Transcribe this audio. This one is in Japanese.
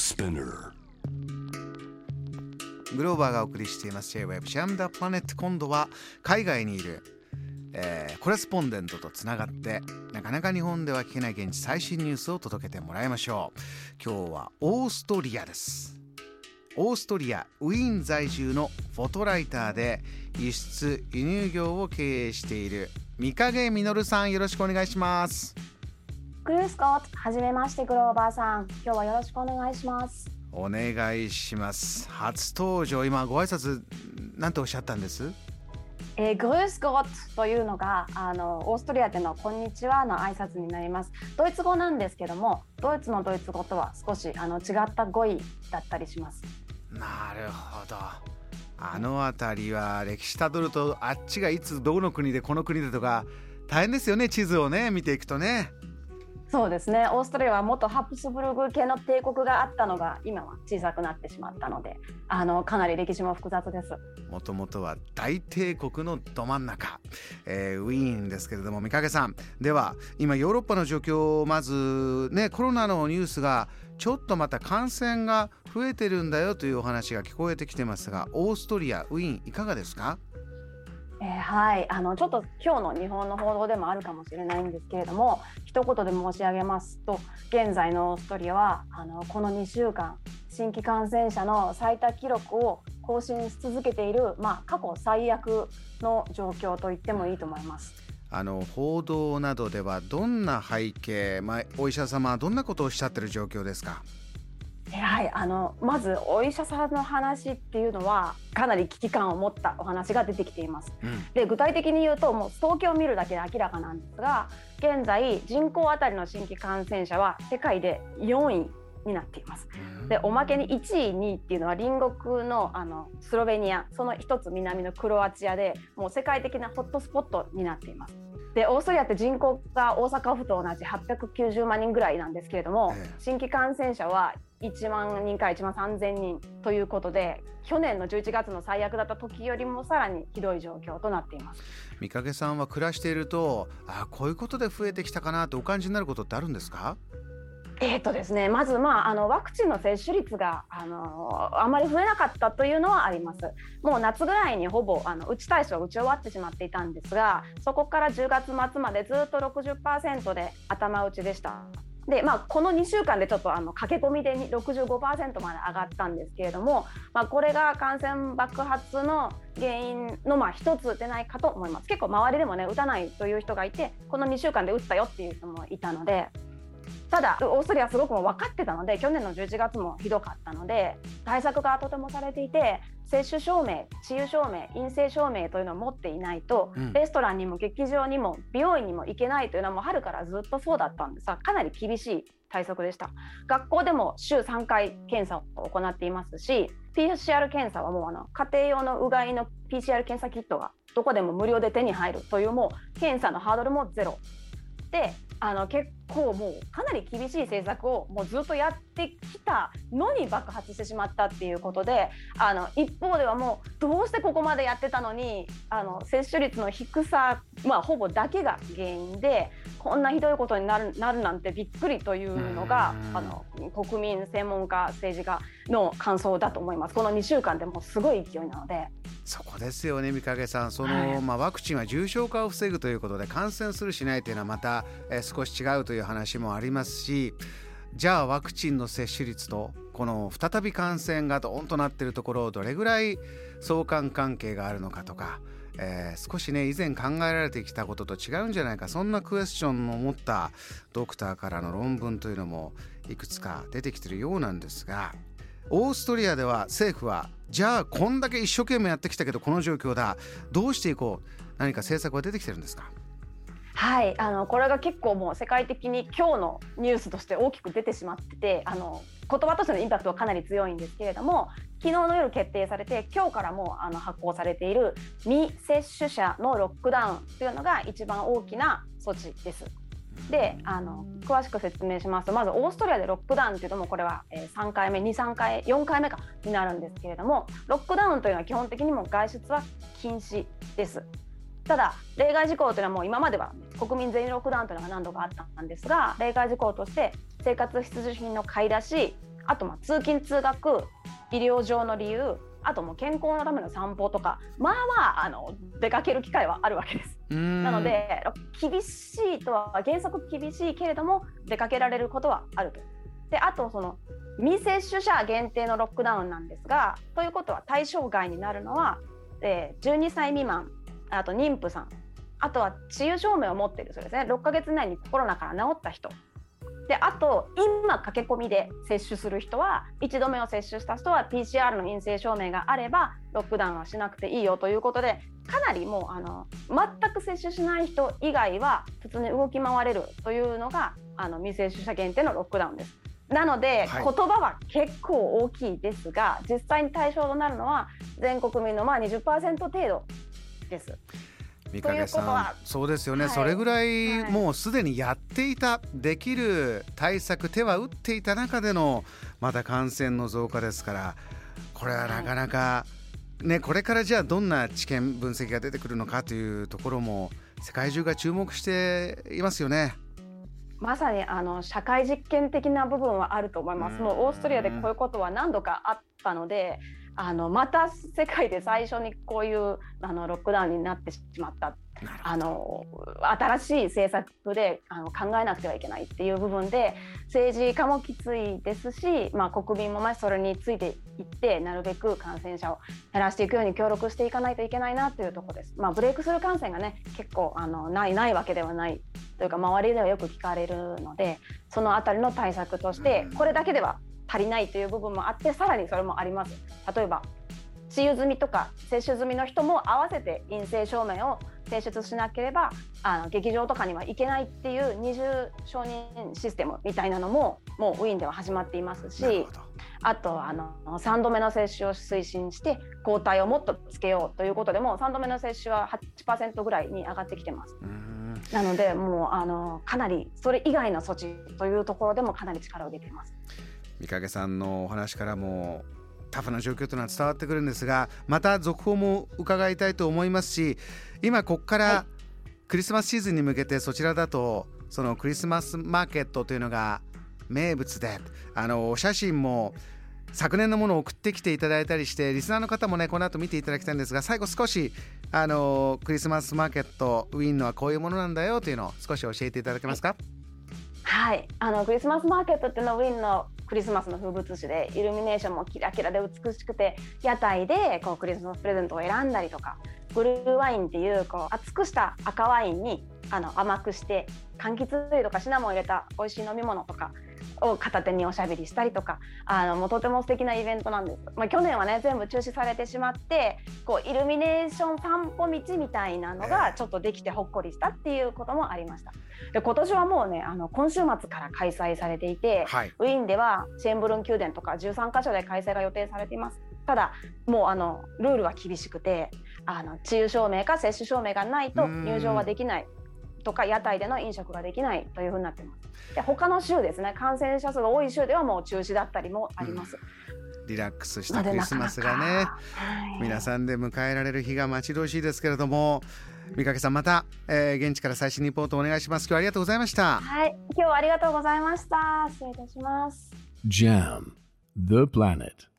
Spinner. グローバーがお送りしています。J-Web ジャムダプラネット今度は海外にいる、えーコレスポンデントとつながってなかなか日本では聞けない現地最新ニュースを届けてもらいましょう。今日はオーストリアです。オーストリアウィーン在住のフォトライターで輸出輸入業を経営している三影実さん。よろしくお願いします。グルースコット、はじめましてグローバーさん。今日はよろしくお願いします。お願いします初登場今ご挨拶なんておっしゃったんです？えー、グルースコットというのがあのオーストリアでのこんにちはの挨拶になります。ドイツ語なんですけども、ドイツのドイツ語とは少しあの違った語彙だったりします。なるほどあの辺りは歴史たどるとあっちがいつどの国でこの国でとか大変ですよね地図をね見ていくとねそうですね。オーストリアは元ハプスブルグ系の帝国があったのが今は小さくなってしまったので、あのかなり歴史も複雑です。もともとは大帝国のど真ん中、えーウィーンですけれども三影さんでは今ヨーロッパの状況をまずねコロナのニュースがちょっとまた感染が増えてるんだよというお話が聞こえてきてますがオーストリアウィーンいかがですか？えーはいあのちょっと今日の日本の報道でもあるかもしれないんですけれども一言で申し上げますと現在のオーストリアはあのこの2週間新規感染者の最多記録を更新し続けている、まあ、過去最悪の状況と言ってもいいと思います。あの報道などではどんな背景、まあ、お医者様はどんなことをおっしゃってる状況ですか？はい、あのまずお医者さんの話っていうのはかなり危機感を持ったお話が出てきています。うんで具体的に言うともう統計を見るだけで明らかなんですが現在人口当たりの新規感染者は世界で4位になっています。でおまけに1位2位っていうのは隣国のあのスロベニアその一つ南のクロアチアでもう世界的なホットスポットになっています。でオーストリアって人口が大阪府と同じ890万人ぐらいなんですけれども、ええ新規感染者は1万人から1万3000人ということで去年の11月の最悪だった時よりもさらにひどい状況となっています。三影さんは暮らしているとあこういうことで増えてきたかなとお感じになることってあるんですか？えーとですね、まず、まあ、あのワクチンの接種率があのあまり増えなかったというのはあります。もう夏ぐらいにほぼあの打ち対象は打ち終わってしまっていたんですがそこから10月末までずっと60%で頭打ちでした。でまあ、この2週間でちょっとあの駆け込みで65%まで上がったんですけれども、まあ、これが感染爆発の原因のまあ一つでないかと思います結構周りでもね打たないという人がいてこの2週間で打ったよっていう人もいたのでただオーストリアはすごく分かってたので去年の11月もひどかったので対策がとてもされていて接種証明治癒証明陰性証明というのを持っていないと、うん。レストランにも劇場にも美容院にも行けないというのはもう春からずっとそうだったんです。がかなり厳しい対策でした。学校でも週3回検査を行っていますし PCR 検査はもうあの家庭用のうがいの PCR 検査キットがどこでも無料で手に入るというもう検査のハードルもゼロ。であの結構もうかなり厳しい政策をもうずっとやってきたのに爆発してしまったっていうことであの一方ではもうどうしてここまでやってたのにあの接種率の低さ、まあ、ほぼだけが原因でこんなひどいことになるなるなんてびっくりというのがうんあの国民専門家政治家の感想だと思いますこの2週間でもうすごい勢いなので。そこですよね三影さん。その、はい。まあ、ワクチンは重症化を防ぐということで感染するしないというのはまた、えー少し違うという話もありますしじゃあワクチンの接種率とこの再び感染がドーンとなっているところをどれぐらい相関関係があるのかとか、えー少しね以前考えられてきたことと違うんじゃないかそんなクエスチョンを持ったドクターからの論文というのもいくつか出てきているようなんですがオーストリアでは政府はじゃあこんだけ一生懸命やってきたけどこの状況だ。どうしていこう？何か政策は出てきてるんですか？はい、あのこれが結構もう世界的に今日のニュースとして大きく出てしまっててあの言葉としてのインパクトはかなり強いんですけれども昨日の夜決定されて今日からもあの発行されている未接種者のロックダウンというのが一番大きな措置です。であの詳しく説明しますとまずオーストリアでロックダウンというのもこれは、3回目23回4回目かになるんですけれどもロックダウンというのは基本的にも外出は禁止です。ただ例外事項というのはもう今までは国民全員ロックダウンというのが何度かあったんですが例外事項として生活必需品の買い出しあとまあ通勤通学医療上の理由あともう健康のための散歩とかまあまああの出かける機会はあるわけです。なので厳しいとは原則厳しいけれども出かけられることはあると。であとその未接種者限定のロックダウンなんですがということは対象外になるのは、えー、12歳未満あと妊婦さんあとは治癒証明を持っているそうですね6ヶ月以内にコロナから治った人であと今駆け込みで接種する人は1度目を接種した人は PCR の陰性証明があればロックダウンはしなくていいよということでかなりもうあの全く接種しない人以外は普通に動き回れるというのがあの未接種者限定のロックダウンです。なので、はい、言葉は結構大きいですが実際に対象となるのは全国民のまあ20%程度です。三影さん。そうですよね、はい、それぐらいもうすでにやっていた、できる対策手は打っていた中でのまた感染の増加ですから。これはなかなか、ね、これからじゃあどんな知見分析が出てくるのかというところも世界中が注目していますよね。まさにあの社会実験的な部分はあると思います。もうオーストリアでこういうことは何度かあったので、あのまた世界で最初にこういうあのロックダウンになってしまったあの新しい政策であの考えなくてはいけないっていう部分で政治家もきついですし、まあ、国民もまそれについていってなるべく感染者を減らしていくように協力していかないといけないなというところです。まあ、ブレイクスルー感染がね結構あのないないわけではないというか周りではよく聞かれるのでその辺りの対策としてこれだけでは足りないという部分もあってさらにそれもあります例えば治癒済みとか接種済みの人も合わせて陰性証明を提出しなければあの劇場とかには行けないっていう二重承認システムみたいなのももうウィーンでは始まっていますしあとあの3度目の接種を推進して抗体をもっとつけようということでも3度目の接種は8%ぐらいに上がってきてます。なのでもうあのかなりそれ以外の措置というところでもかなり力を入れています。三影さんのお話からもタフな状況というのは伝わってくるんですがまた続報も伺いたいと思いますし今ここからクリスマスシーズンに向けてそちらだとそのクリスマスマーケットというのが名物であのお写真も昨年のものを送ってきていただいたりしてリスナーの方もねこの後見ていただきたいんですが最後少しあのクリスマスマーケットウィーンのはこういうものなんだよというのを少し教えていただけますか？はい。あのクリスマスマーケットっていうのはウィーンのクリスマスの風物詩でイルミネーションもキラキラで美しくて屋台でこうクリスマスプレゼントを選んだりとかブルーワインっていうこう厚くした赤ワインにあの甘くして柑橘類とかシナモンを入れた美味しい飲み物とかを片手におしゃべりしたりとかあのもうとても素敵なイベントなんです、まあ、去年はね全部中止されてしまってこうイルミネーション散歩道みたいなのがちょっとできてほっこりしたっていうこともありました。で今年はもうねあの今週末から開催されていて、はい、ウィーンではシェーンブルン宮殿とか13カ所で開催が予定されています。ただもうあのルールは厳しくてあの治癒証明か接種証明がないと入場はできないとか屋台での飲食ができないというふうになってます。で他の州ですね。感染者数が多い州ではもう中止だったりもあります。うん、リラックスしたクリスマスがね、はい、皆さんで迎えられる日が待ち遠しいですけれども三影さんまた、えー、現地から最新リポートお願いします。今日はありがとうございました。はい。今日はありがとうございました。失礼いたします。JAM The Planet